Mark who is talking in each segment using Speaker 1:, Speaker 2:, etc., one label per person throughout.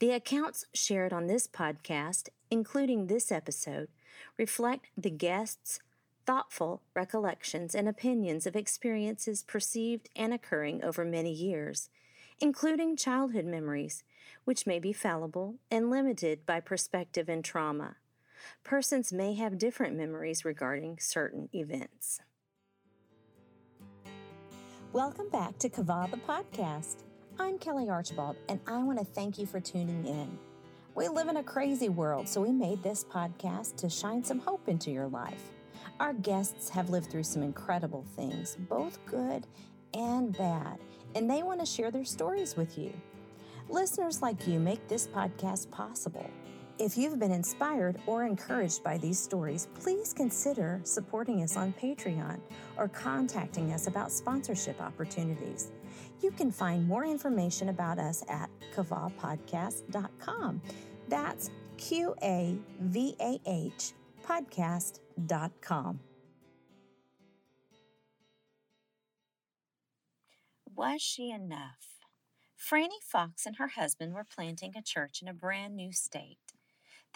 Speaker 1: The accounts shared on this podcast, including this episode, reflect the guests' thoughtful recollections and opinions of experiences perceived and occurring over many years, including childhood memories, which may be fallible and limited by perspective and trauma. Persons may have different memories regarding certain events. Welcome back to Qavah the podcast. I'm Kelly Archibald, and I want to thank you for tuning in. We live in a crazy world, so we made this podcast to shine some hope into your life. Our guests have lived through some incredible things, both good and bad, and they want to share their stories with you. Listeners like you make this podcast possible. If you've been inspired or encouraged by these stories, please consider supporting us on Patreon or contacting us about sponsorship opportunities. You can find more information about us at qavahpodcast.com. That's Q A V A H podcast.com. Was she enough? Franny Fox and her husband were planting a church in a brand new state.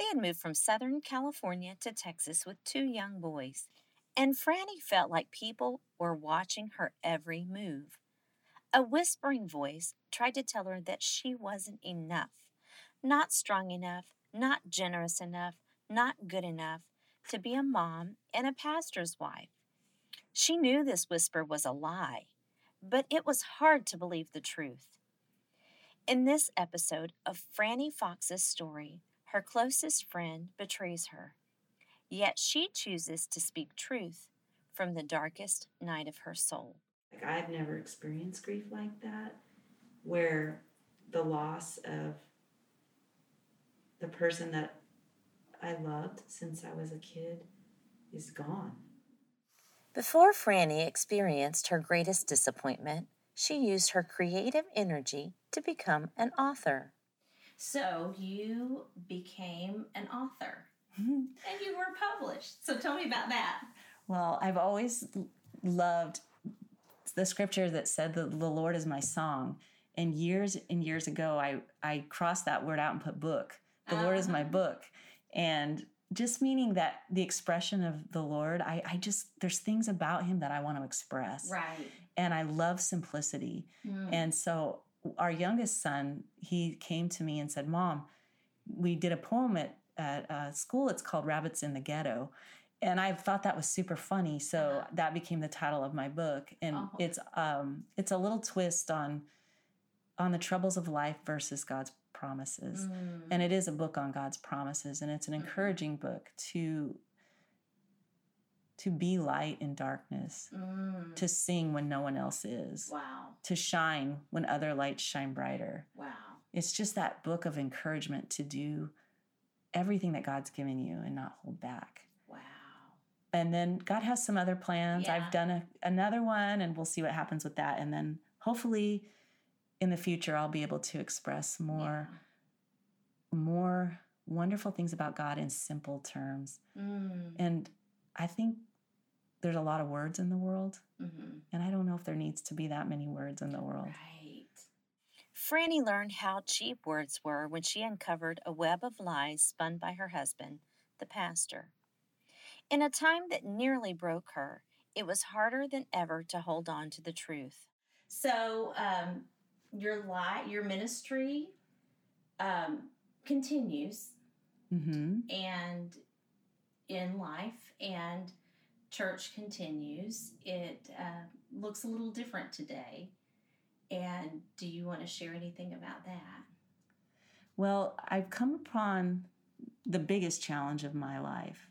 Speaker 1: They had moved from Southern California to Texas with two young boys, and Franny felt like people were watching her every move. A whispering voice tried to tell her that she wasn't enough, not strong enough, not generous enough, not good enough to be a mom and a pastor's wife. She knew this whisper was a lie, but it was hard to believe the truth. In this episode of Franny Fox's story, her closest friend betrays her, yet she chooses to speak truth from the darkest night of her soul.
Speaker 2: Like I've never experienced grief like that, where the loss of the person that I loved since I was a kid is gone.
Speaker 1: Before Franny experienced her greatest disappointment, she used her creative energy to become an author.
Speaker 3: So you became an author and you were published. So tell me about that.
Speaker 2: Well, I've always loved the scripture that said that the Lord is my song. And years and years ago, I, I crossed that word out and put book. The uh-huh. Lord is my uh-huh. book. And just meaning that the expression of the Lord, I, I just, there's things about him that I want to express.
Speaker 3: Right.
Speaker 2: And I love simplicity. Mm. And so our youngest son, he came to me and said, Mom, we did a poem at, at uh, school. It's called Rabbits in the Ghetto. And I thought that was super funny. So uh-huh. that became the title of my book. And oh. it's um, it's a little twist on on the troubles of life versus God's promises. Mm. And it is a book on God's promises. And it's an mm-hmm. encouraging book to to be light in darkness, mm. to sing when no one else is.
Speaker 3: Wow.
Speaker 2: To shine when other lights shine brighter.
Speaker 3: Wow.
Speaker 2: It's just that book of encouragement to do everything that God's given you and not hold back.
Speaker 3: Wow.
Speaker 2: And then God has some other plans. Yeah. I've done a, another one and we'll see what happens with that. And then hopefully in the future I'll be able to express more yeah. more wonderful things about God in simple terms. Mm. And I think there's a lot of words in the world. Mm-hmm. And I don't know if there needs to be that many words in the world.
Speaker 3: Right.
Speaker 1: Franny learned how cheap words were when she uncovered a web of lies spun by her husband, the pastor. In a time that nearly broke her, it was harder than ever to hold on to the truth.
Speaker 3: So, um, your lie, your ministry um, continues, mm-hmm. and in life, and church continues. It uh, looks a little different today. And do you want to share anything about that?
Speaker 2: Well, I've come upon the biggest challenge of my life.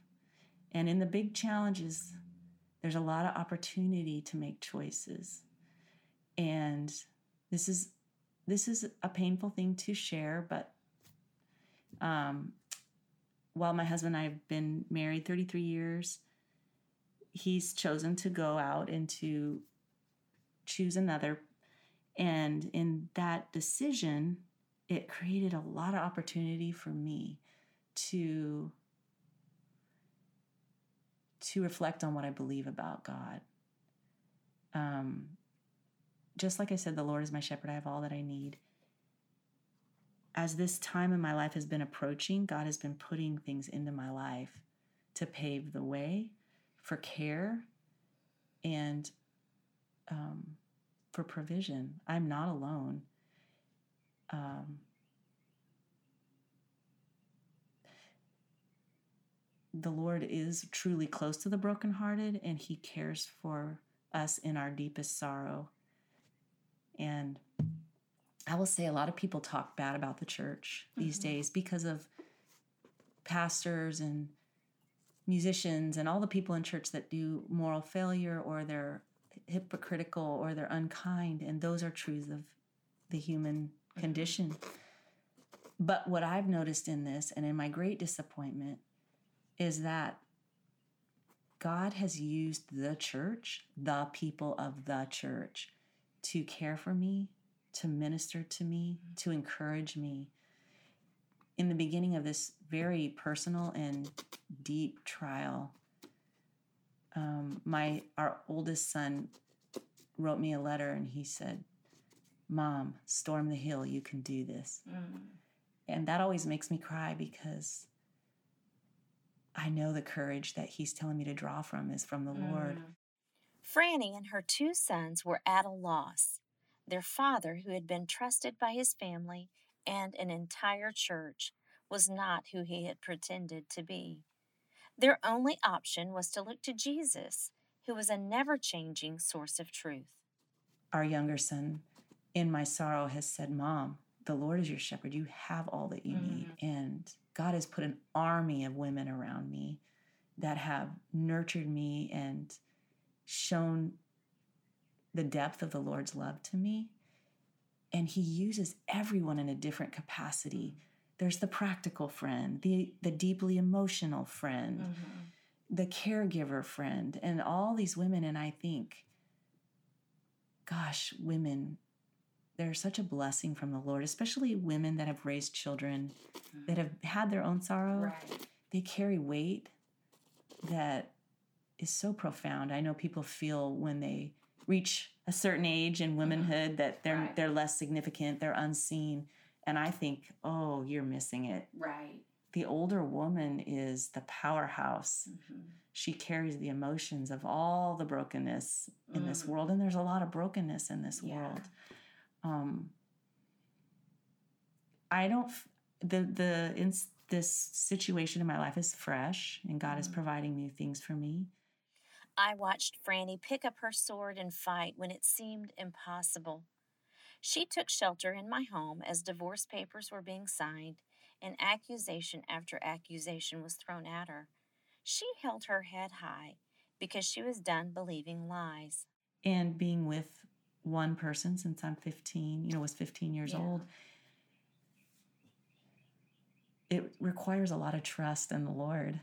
Speaker 2: And in the big challenges, there's a lot of opportunity to make choices. And this is this is a painful thing to share, but um, while my husband and I have been married 33 years, he's chosen to go out and to choose another. And in that decision, it created a lot of opportunity for me to to reflect on what I believe about God. Um, just like I said, the Lord is my shepherd, I have all that I need. as this time in my life has been approaching, God has been putting things into my life to pave the way for care and um, for provision. I'm not alone. Um, the Lord is truly close to the brokenhearted and He cares for us in our deepest sorrow. And I will say a lot of people talk bad about the church these mm-hmm. days because of pastors and musicians and all the people in church that do moral failure or they're hypocritical or they're unkind. And those are truths of the human mm-hmm. condition. But what I've noticed in this and in my great disappointment is that God has used the church, the people of the church, to care for me, to minister to me, to encourage me. In the beginning of this very personal and deep trial, um, my our oldest son wrote me a letter and he said, "Mom, storm the hill. You can do this." Mm. And that always makes me cry because I know the courage that he's telling me to draw from is from the mm. Lord.
Speaker 1: Franny and her two sons were at a loss. Their father, who had been trusted by his family and an entire church, was not who he had pretended to be. Their only option was to look to Jesus, who was a never changing source of truth.
Speaker 2: Our younger son, in my sorrow, has said, Mom, the Lord is your shepherd. You have all that you mm-hmm. need. And God has put an army of women around me that have nurtured me and shown the depth of the Lord's love to me. And He uses everyone in a different capacity. There's the practical friend, the, the deeply emotional friend, mm-hmm. the caregiver friend, and all these women. And I think, gosh, women they're such a blessing from the Lord, especially women that have raised children that have had their own sorrow. Right. They carry weight that is so profound. I know people feel when they reach a certain age in womanhood that they're right. they're less significant, they're unseen. And I think, oh, you're missing it.
Speaker 3: Right.
Speaker 2: The older woman is the powerhouse. Mm-hmm. She carries the emotions of all the brokenness in mm. this world. And there's a lot of brokenness in this yeah. world um i don't the the in this situation in my life is fresh and god mm-hmm. is providing new things for me
Speaker 1: i watched franny pick up her sword and fight when it seemed impossible she took shelter in my home as divorce papers were being signed and accusation after accusation was thrown at her she held her head high because she was done believing lies
Speaker 2: and being with one person since I'm 15, you know, was 15 years yeah. old. It requires a lot of trust in the Lord.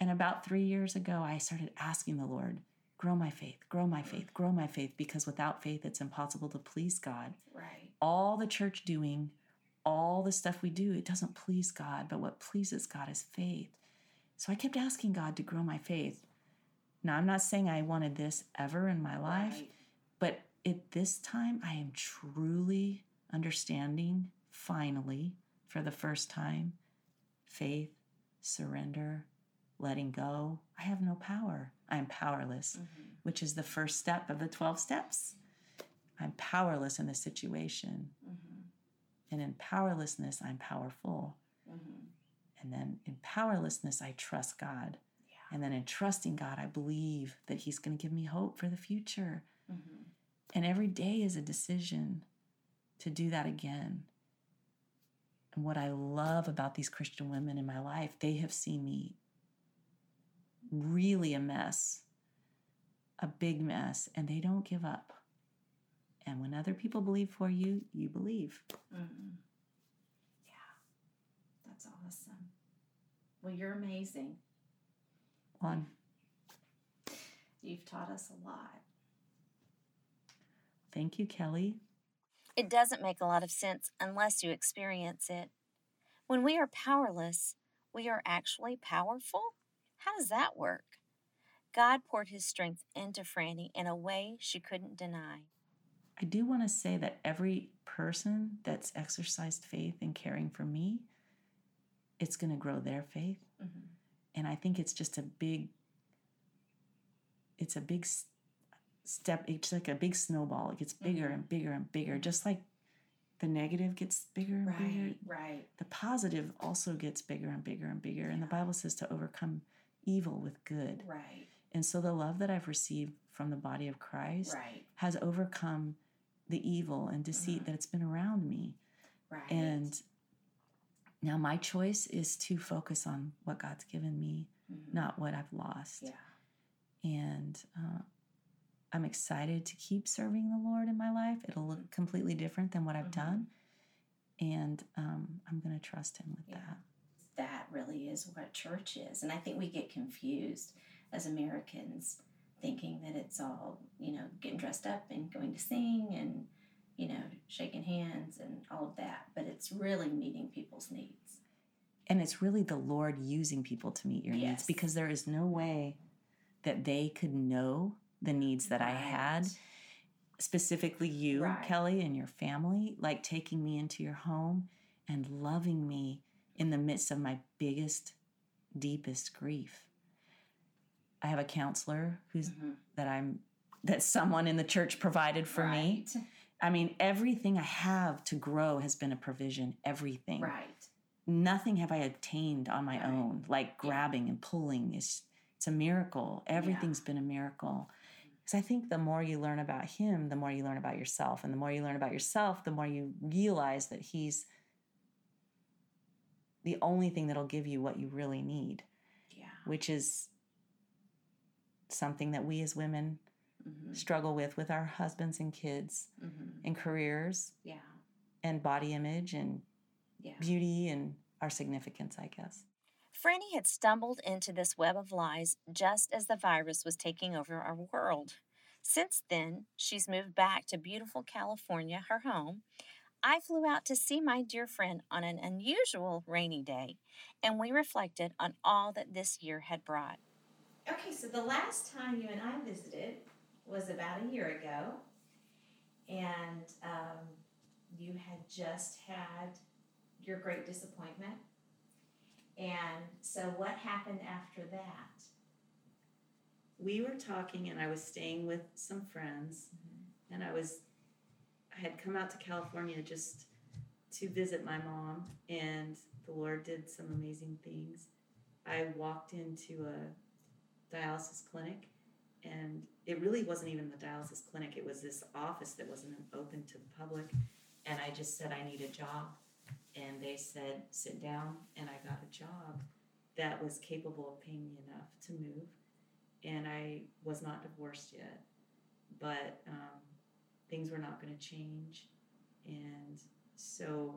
Speaker 2: And about three years ago, I started asking the Lord, grow my faith, grow my faith, grow my faith, because without faith, it's impossible to please God.
Speaker 3: Right.
Speaker 2: All the church doing, all the stuff we do, it doesn't please God, but what pleases God is faith. So I kept asking God to grow my faith. Now, I'm not saying I wanted this ever in my life, right. but at this time, I am truly understanding, finally, for the first time, faith, surrender, letting go. I have no power. I am powerless, mm-hmm. which is the first step of the 12 steps. I'm powerless in the situation. Mm-hmm. And in powerlessness, I'm powerful. Mm-hmm. And then in powerlessness, I trust God. And then in trusting God, I believe that He's going to give me hope for the future. Mm-hmm. And every day is a decision to do that again. And what I love about these Christian women in my life, they have seen me really a mess, a big mess, and they don't give up. And when other people believe for you, you believe. Mm-hmm.
Speaker 3: Yeah, that's awesome. Well, you're amazing
Speaker 2: on.
Speaker 3: You've taught us a lot.
Speaker 2: Thank you, Kelly.
Speaker 1: It doesn't make a lot of sense unless you experience it. When we are powerless, we are actually powerful? How does that work? God poured his strength into Franny in a way she couldn't deny.
Speaker 2: I do want to say that every person that's exercised faith in caring for me, it's going to grow their faith. Mm-hmm. And I think it's just a big, it's a big step. It's like a big snowball. It gets bigger mm-hmm. and bigger and bigger, just like the negative gets bigger and
Speaker 3: right,
Speaker 2: bigger.
Speaker 3: Right.
Speaker 2: The positive also gets bigger and bigger and bigger. Yeah. And the Bible says to overcome evil with good.
Speaker 3: Right.
Speaker 2: And so the love that I've received from the body of Christ
Speaker 3: right.
Speaker 2: has overcome the evil and deceit mm-hmm. that it's been around me.
Speaker 3: Right.
Speaker 2: And now my choice is to focus on what God's given me, mm-hmm. not what I've lost.
Speaker 3: Yeah.
Speaker 2: And uh, I'm excited to keep serving the Lord in my life. It'll look completely different than what I've mm-hmm. done. And um, I'm going to trust Him with yeah. that.
Speaker 3: That really is what church is. And I think we get confused as Americans thinking that it's all, you know, getting dressed up and going to sing and, you know, shaking hands and all of that. But it's really meeting people's needs.
Speaker 2: And it's really the Lord using people to meet your
Speaker 3: yes.
Speaker 2: needs because there is no way that they could know the needs that right. I had. Specifically, you, right. Kelly, and your family, like taking me into your home and loving me in the midst of my biggest, deepest grief. I have a counselor who's mm-hmm. that I'm that someone in the church provided for right. me. I mean, everything I have to grow has been a provision. Everything.
Speaker 3: Right.
Speaker 2: Nothing have I obtained on my right. own. Like grabbing and pulling is it's a miracle. Everything's yeah. been a miracle. Because I think the more you learn about him, the more you learn about yourself. And the more you learn about yourself, the more you realize that he's the only thing that'll give you what you really need.
Speaker 3: Yeah.
Speaker 2: Which is something that we as women mm-hmm. struggle with with our husbands and kids mm-hmm. and careers.
Speaker 3: Yeah.
Speaker 2: And body image and
Speaker 3: yeah.
Speaker 2: beauty and our significance, I guess.
Speaker 1: Franny had stumbled into this web of lies just as the virus was taking over our world. Since then, she's moved back to beautiful California, her home. I flew out to see my dear friend on an unusual rainy day, and we reflected on all that this year had brought.
Speaker 3: Okay, so the last time you and I visited was about a year ago, and um, you had just had your great disappointment and so, what happened after that?
Speaker 2: We were talking, and I was staying with some friends, mm-hmm. and I was, I had come out to California just to visit my mom, and the Lord did some amazing things. I walked into a dialysis clinic, and it really wasn't even the dialysis clinic, it was this office that wasn't open to the public. And I just said, I need a job and they said, sit down, and I got a job that was capable of paying me enough to move. And I was not divorced yet, but um, things were not going to change. And so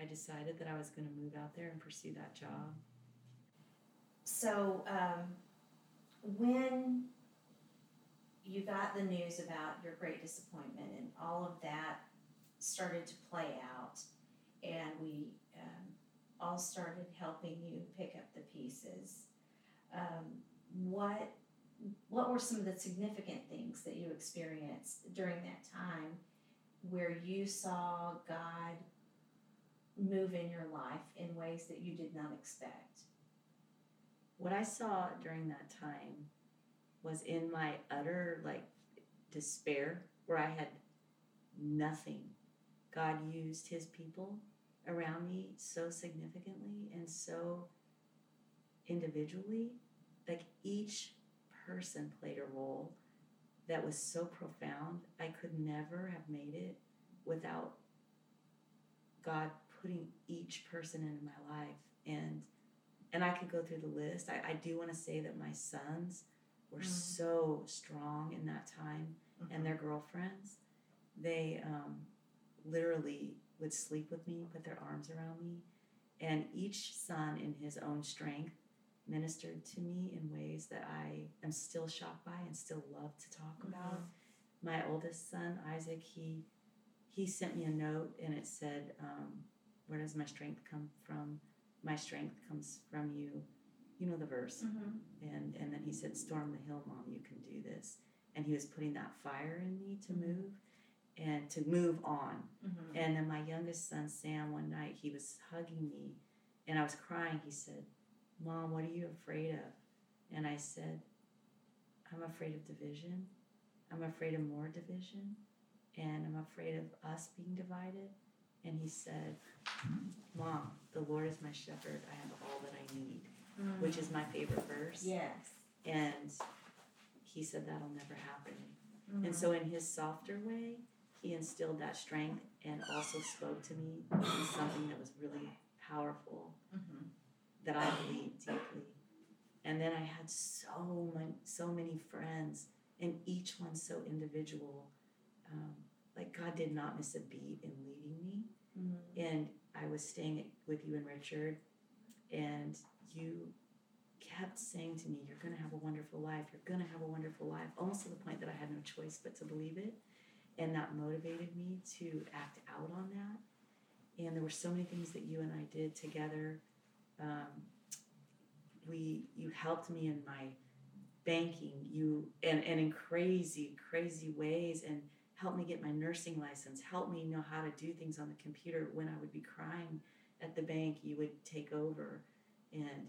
Speaker 2: I decided that I was going to move out there and pursue that job.
Speaker 3: So, um, when you got the news about your great disappointment and all of that started to play out, and we um, all started helping you pick up the pieces. Um, what what were some of the significant things that you experienced during that time where you saw God move in your life in ways that you did not expect?
Speaker 2: What I saw during that time was in my utter like despair where I had nothing. God used his people around me so significantly and so individually. Like each person played a role that was so profound. I could never have made it without God putting each person into my life. And and I could go through the list. I, I do want to say that my sons were mm-hmm. so strong in that time mm-hmm. and their girlfriends. They um, literally would sleep with me, put their arms around me, and each son in his own strength ministered to me in ways that I am still shocked by and still love to talk mm-hmm. about. My oldest son, Isaac, he he sent me a note and it said, um, "Where does my strength come from? My strength comes from you." You know the verse, mm-hmm. and and then he said, "Storm the hill, mom. You can do this." And he was putting that fire in me to move and to move on.
Speaker 3: Mm-hmm.
Speaker 2: And then my youngest son, Sam, one night he was hugging me and I was crying. He said, Mom, what are you afraid of? And I said, I'm afraid of division. I'm afraid of more division. And I'm afraid of us being divided. And he said, Mom, the Lord is my shepherd. I have all that I need,
Speaker 3: Mm-hmm.
Speaker 2: which is my favorite verse.
Speaker 3: yes.
Speaker 2: And he said, That'll never happen.
Speaker 3: Mm-hmm.
Speaker 2: And so, in his softer way, he instilled that strength and also spoke to me in something that was really powerful
Speaker 3: Mm-hmm.
Speaker 2: That I believed deeply. And then I had so many, so many friends, and each one so individual. Um, like God did not miss a beat in leading me.
Speaker 3: Mm-hmm.
Speaker 2: And I was staying with you and Richard, and you kept saying to me, You're going to have a wonderful life. You're going to have a wonderful life, almost to the point that I had no choice but to believe it. And that motivated me to act out on that. And there were so many things that you and I did together. Um, we, you helped me in my banking, you, and, and in crazy, crazy ways, and helped me get my nursing license, helped me know how to do things on the computer when I would be crying at the bank, you would take over and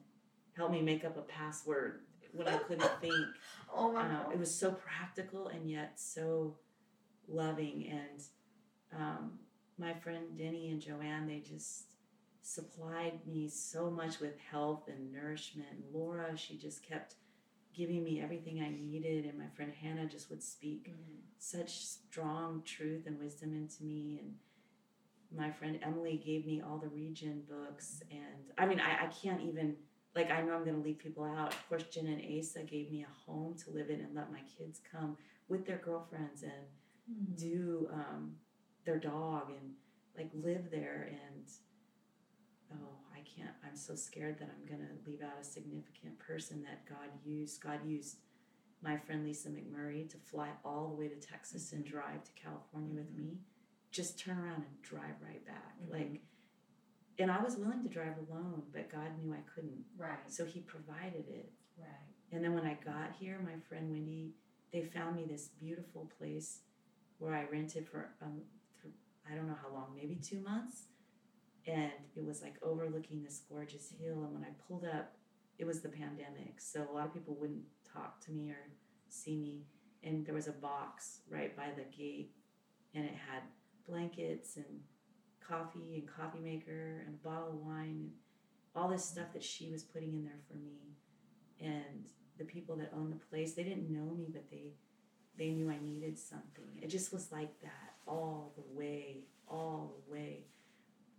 Speaker 2: help me make up a password when I couldn't think.
Speaker 3: Oh my
Speaker 2: Uh,
Speaker 3: God.
Speaker 2: it was so practical and yet so loving. And um, my friend Denny and Joanne, they just supplied me so much with health and nourishment. Laura, she just kept giving me everything I needed. And my friend Hannah just would speak
Speaker 3: Mhm.
Speaker 2: such strong truth and wisdom into me and my friend emily gave me all the region books and i mean i, I can't even like i know i'm going to leave people out of course jen and asa gave me a home to live in and let my kids come with their girlfriends and
Speaker 3: Mm-hmm.
Speaker 2: do um, their dog and like live there and oh i can't i'm so scared that i'm going to leave out a significant person that god used god used my friend lisa mcmurray to fly all the way to texas and drive to california with
Speaker 3: Mhm.
Speaker 2: me just turn around and drive right back
Speaker 3: Mhm.
Speaker 2: like and i was willing to drive alone but god knew i couldn't
Speaker 3: Right.
Speaker 2: so he provided it
Speaker 3: Right.
Speaker 2: and then when I got here, my friend Wendy, they found me this beautiful place where I rented for um, th- I don't know how long, maybe two months, and it was like overlooking this gorgeous hill. And when I pulled up, it was the pandemic, so a lot of people wouldn't talk to me or see me. And there was a box right by the gate, and it had blankets and coffee and coffee maker and a bottle of wine and all this stuff that she was putting in there for me and the people that owned the place they didn't know me but they they knew i needed something it just was like that all the way all the way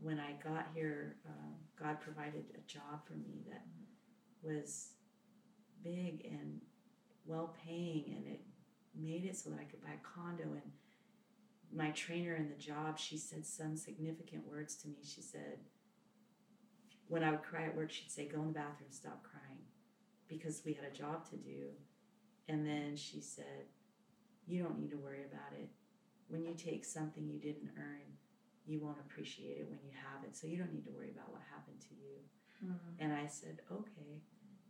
Speaker 2: when i got here um, god provided a job for me that was big and well paying and it made it so that i could buy a condo and my trainer in the job she said some significant words to me she said when i would cry at work she'd say go in the bathroom stop crying because we had a job to do. And then she said, You don't need to worry about it. When you take something you didn't earn, you won't appreciate it when you have it. So you don't need to worry about what happened to you.
Speaker 3: Mhm.
Speaker 2: And I said, Okay.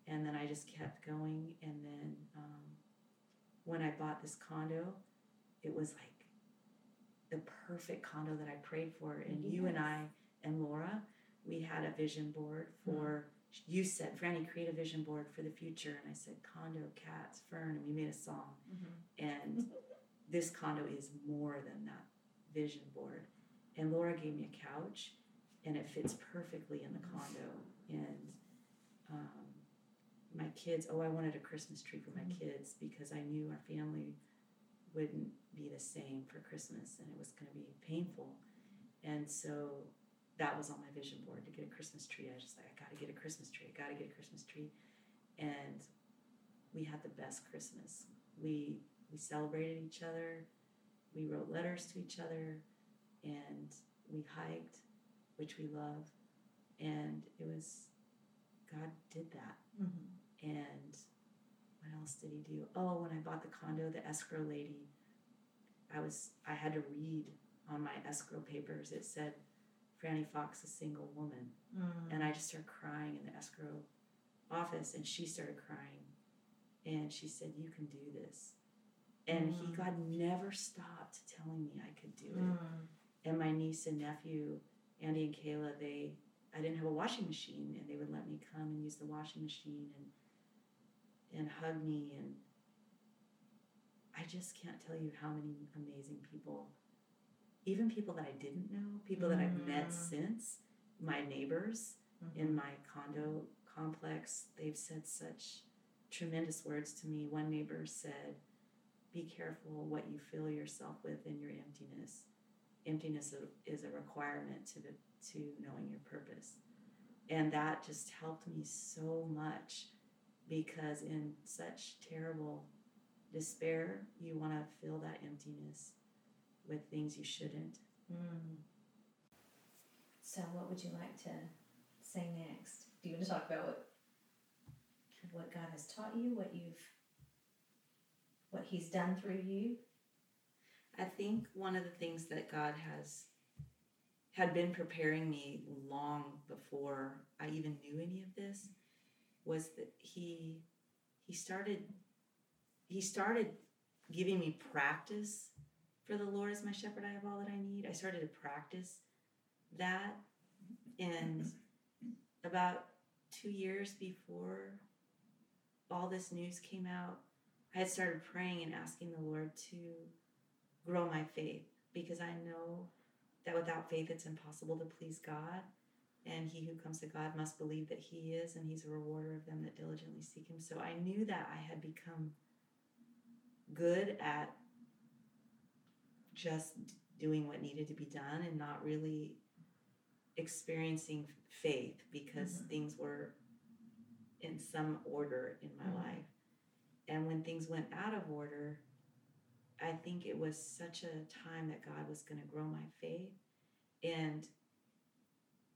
Speaker 2: And then I just kept going. And then um, when I bought this condo, it was like the perfect condo that I prayed for. And you and I and Laura, we had a vision board for you said, Franny, create a vision board for the future. And I said, condo, cats, fern, and we made a song.
Speaker 3: Mhm.
Speaker 2: And this condo is more than that vision board. And Laura gave me a couch, and it fits perfectly in the condo. And um, my kids, oh, I wanted a Christmas tree for my
Speaker 3: Mhm.
Speaker 2: kids because I knew our family wouldn't be the same for Christmas and it was going to be painful. And so that was on my vision board to get a Christmas tree. I was just like, I got to get a Christmas tree. I got to get a Christmas tree. And we had the best Christmas. We we celebrated each other. We wrote letters to each other, and we hiked, which we love. And it was God did that.
Speaker 3: Mhm.
Speaker 2: And what else did he do? Oh, when I bought the condo, the escrow lady, I was I had to read on my escrow papers. It said, "Franny Fox, a single woman,"
Speaker 3: Mhm.
Speaker 2: and I just started crying in the escrow office, and she started crying, and she said, "You can do this." And
Speaker 3: Mm.
Speaker 2: he, God never stopped telling me I could do it.
Speaker 3: Mm.
Speaker 2: And my niece and nephew, Andy and Kayla, they, I didn't have a washing machine and they would let me come and use the washing machine and, and hug me. And I just can't tell you how many amazing people, even people that I didn't know, people that I've met
Speaker 3: Mm.
Speaker 2: since, my neighbors,
Speaker 3: Mhm.
Speaker 2: in my condo complex, they've said such tremendous words to me. One neighbor said, Be careful what you fill yourself with in your emptiness. Emptiness is a requirement to, the, to knowing your purpose. And that just helped me so much because in such terrible despair, you want to fill that emptiness with things you shouldn't.
Speaker 3: Mm. So, what would you like to say next? Do you want to talk about what what God has taught you, what you've what He's done through you?
Speaker 2: I think one of the things that God has had been preparing me long before I even knew any of this was that he he started he started giving me practice for the Lord as my shepherd I have all that I need. I started to practice that and about 2 years before all this news came out I had started praying and asking the Lord to grow my faith because I know that without faith it's impossible to please God. And he who comes to God must believe that he is, and he's a rewarder of them that diligently seek him. So I knew that I had become good at just doing what needed to be done and not really experiencing faith because
Speaker 3: Mhm.
Speaker 2: things were in some order in my
Speaker 3: Mhm.
Speaker 2: life. And when things went out of order, I think it was such a time that God was going to grow my faith. And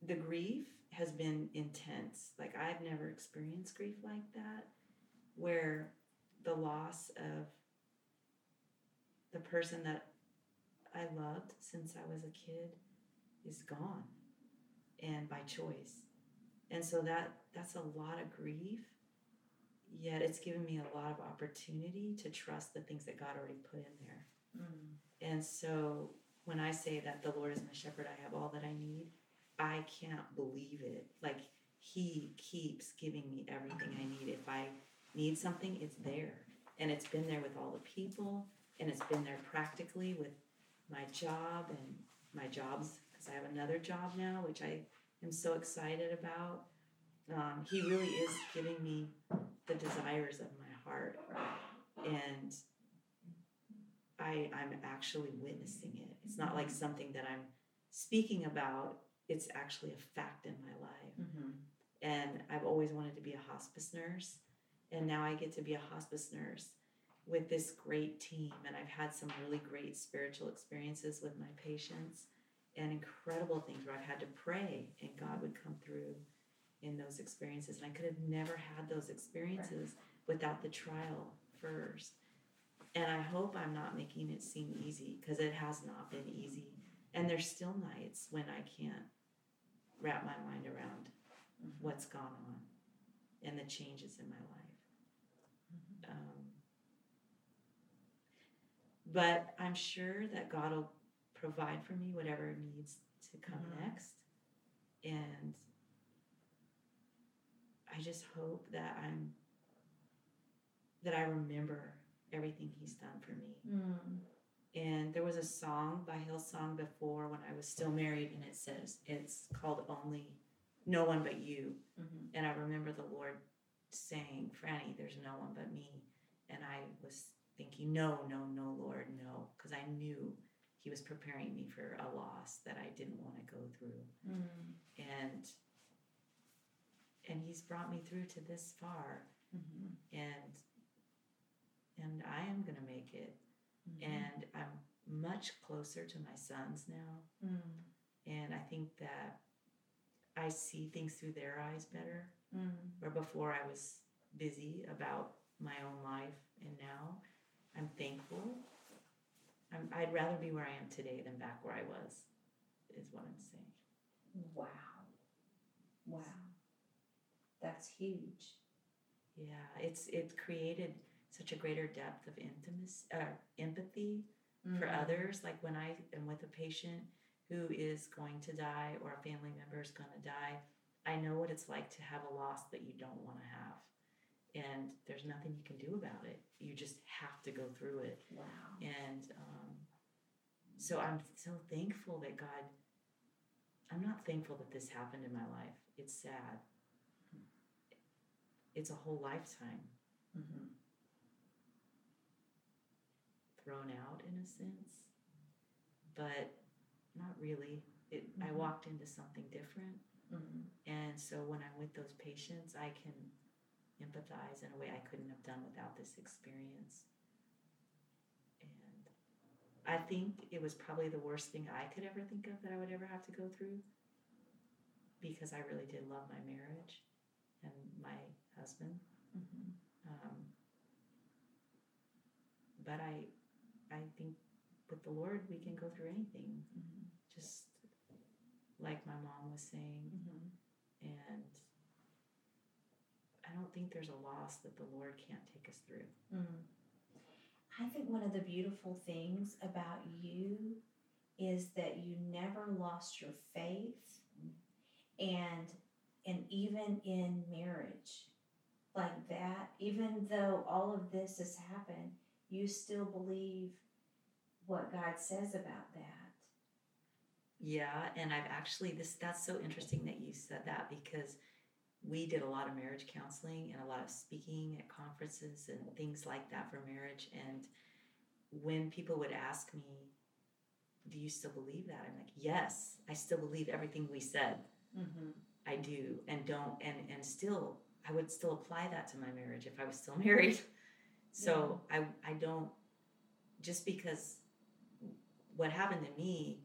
Speaker 2: the grief has been intense. Like, I've never experienced grief like that, where the loss of the person that I loved since I was a kid is gone and by choice. And so that that's a lot of grief yet it's given me a lot of opportunity to trust the things that God already put in there.
Speaker 3: Mm.
Speaker 2: And so when I say that the Lord is my shepherd, I have all that I need, I can't believe it. Like He keeps giving me everything I need. If I need something, it's there. And it's been there with all the people, and it's been there practically with my job and my jobs, because I have another job now, which I am so excited about. Um, he really is giving me the desires of my heart and I, I'm actually witnessing it. It's not like something that I'm speaking about, it's actually a fact in my life.
Speaker 3: Mm-hmm.
Speaker 2: And I've always wanted to be a hospice nurse, and now I get to be a hospice nurse with this great team. And I've had some really great spiritual experiences with my patients and incredible things where I've had to pray and God would come through in those experiences. And I could have never had those experiences without the trial first. And I hope I'm not making it seem easy because it has not been easy. And there's still nights when I can't wrap my mind around
Speaker 3: Mhm.
Speaker 2: what's gone on and the changes in my life. Um, but I'm sure that God will provide for me whatever needs to come
Speaker 3: Mhm.
Speaker 2: next. And I just hope that I'm that I remember everything he's done for me.
Speaker 3: Mm.
Speaker 2: And there was a song by Hillsong before when I was still married, and it says it's called Only No One But You.
Speaker 3: Mm-hmm.
Speaker 2: And I remember the Lord saying, Franny, there's no one but me. And I was thinking, no, no, no, Lord, no, because I knew He was preparing me for a loss that I didn't want to go through.
Speaker 3: Mm.
Speaker 2: And and He's brought me through to this far,
Speaker 3: Mm-hmm.
Speaker 2: and and I am gonna make it.
Speaker 3: Mm-hmm.
Speaker 2: And I'm much closer to my sons now.
Speaker 3: Mm.
Speaker 2: And I think that I see things through their eyes better.
Speaker 3: Mm.
Speaker 2: Where before I was busy about my own life, and now I'm thankful. I'm, I'd rather be where I am today than back where I was, is what I'm saying.
Speaker 3: Wow. Wow. That's huge.
Speaker 2: Yeah, it's it created such a greater depth of intimacy, uh, empathy mm-hmm. for others. Like when I am with a patient who is going to die or a family member is going to die, I know what it's like to have a loss that you don't want to have. And there's nothing you can do about it. You just have to go through it.
Speaker 3: Wow.
Speaker 2: And um, so I'm so thankful that God, I'm not thankful that this happened in my life. It's sad. It's a whole lifetime. Mm-hmm thrown out in a sense, but not really. It, mm-hmm. I walked into something different. Mm-hmm. And so when I'm with those patients, I can empathize in a way I couldn't have done without this experience. And I think it was probably the worst thing I could ever think of that I would ever have to go through because I really did love my marriage and my husband. Mm-hmm. Um, but I I think with the Lord, we can go through anything. Mm-hmm. Just like my mom was saying. Mm-hmm. And I don't think there's a loss that the Lord can't take us through. Mm-hmm.
Speaker 3: I think one of the beautiful things about you is that you never lost your faith and and even in marriage like that even though all of this has happened you still believe what God says about that.
Speaker 2: Yeah, and I've actually this that's so interesting that you said that because we did a lot of marriage counseling and a lot of speaking at conferences and things like that for marriage and when people would ask me do you still believe that i'm like yes i still believe everything we said mm-hmm. i do and don't and and still i would still apply that to my marriage if i was still married so yeah. I I don't just because what happened to me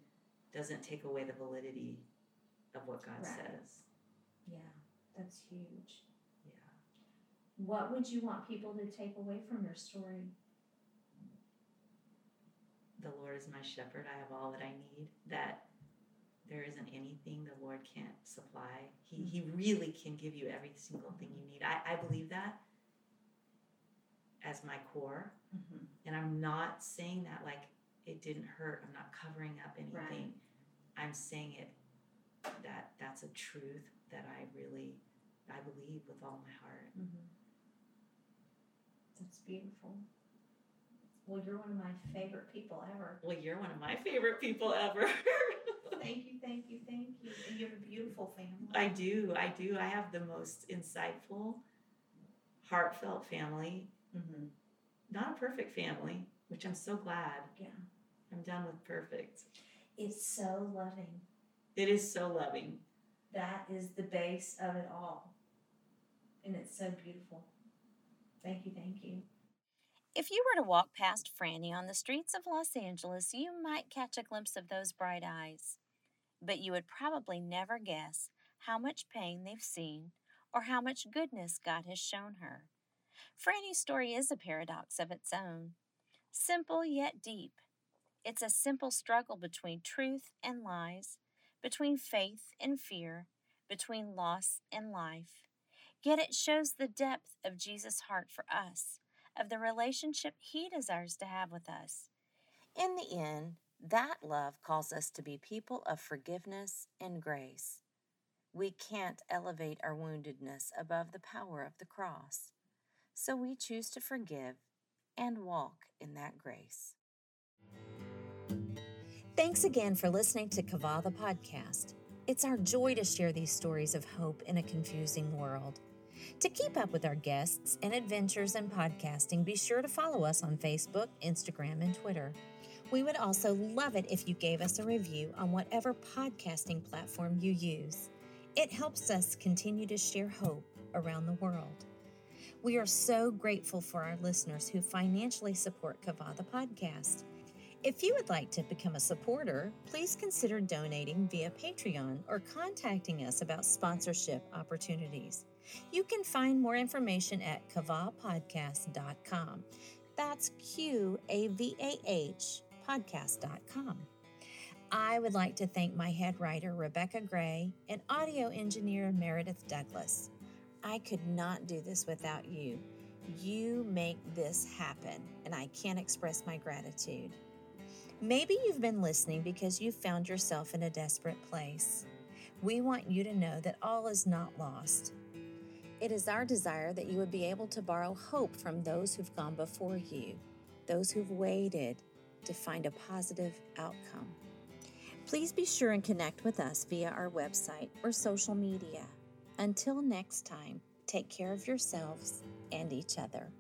Speaker 2: doesn't take away the validity of what God right. says.
Speaker 3: Yeah, that's huge.
Speaker 2: Yeah.
Speaker 3: What would you want people to take away from your story?
Speaker 2: The Lord is my shepherd. I have all that I need. That there isn't anything the Lord can't supply. He, mm-hmm. he really can give you every single thing you need. I, I believe that as my core. Mm-hmm. And I'm not saying that like it didn't hurt. I'm not covering up anything. Right. I'm saying it that that's a truth that I really I believe with all my heart. Mm-hmm.
Speaker 3: That's beautiful. Well, you're one of my favorite people ever.
Speaker 2: Well, you're one of my favorite people ever.
Speaker 3: thank you, thank you, thank you. And you have a beautiful family.
Speaker 2: I do, I do. I have the most insightful, heartfelt family Mm-hmm. Not a perfect family, which I'm so glad.
Speaker 3: Yeah.
Speaker 2: I'm done with perfect.
Speaker 3: It's so loving.
Speaker 2: It is so loving.
Speaker 3: That is the base of it all. And it's so beautiful. Thank you, thank you.
Speaker 1: If you were to walk past Franny on the streets of Los Angeles, you might catch a glimpse of those bright eyes. But you would probably never guess how much pain they've seen or how much goodness God has shown her. Franny's story is a paradox of its own, simple yet deep. It's a simple struggle between truth and lies, between faith and fear, between loss and life. Yet it shows the depth of Jesus' heart for us, of the relationship he desires to have with us. In the end, that love calls us to be people of forgiveness and grace. We can't elevate our woundedness above the power of the cross. So we choose to forgive and walk in that grace. Thanks again for listening to Qavah the podcast. It's our joy to share these stories of hope in a confusing world. To keep up with our guests and adventures in podcasting, be sure to follow us on Facebook, Instagram, and Twitter. We would also love it if you gave us a review on whatever podcasting platform you use. It helps us continue to share hope around the world. We are so grateful for our listeners who financially support Qavah the podcast. If you would like to become a supporter, please consider donating via Patreon or contacting us about sponsorship opportunities. You can find more information at qavahpodcast.com. That's Q A V A H podcast.com. I would like to thank my head writer, Rebecca Gray, and audio engineer, Meredith Douglas. I could not do this without you. You make this happen, and I can't express my gratitude. Maybe you've been listening because you found yourself in a desperate place. We want you to know that all is not lost. It is our desire that you would be able to borrow hope from those who've gone before you, those who've waited to find a positive outcome. Please be sure and connect with us via our website or social media. Until next time, take care of yourselves and each other.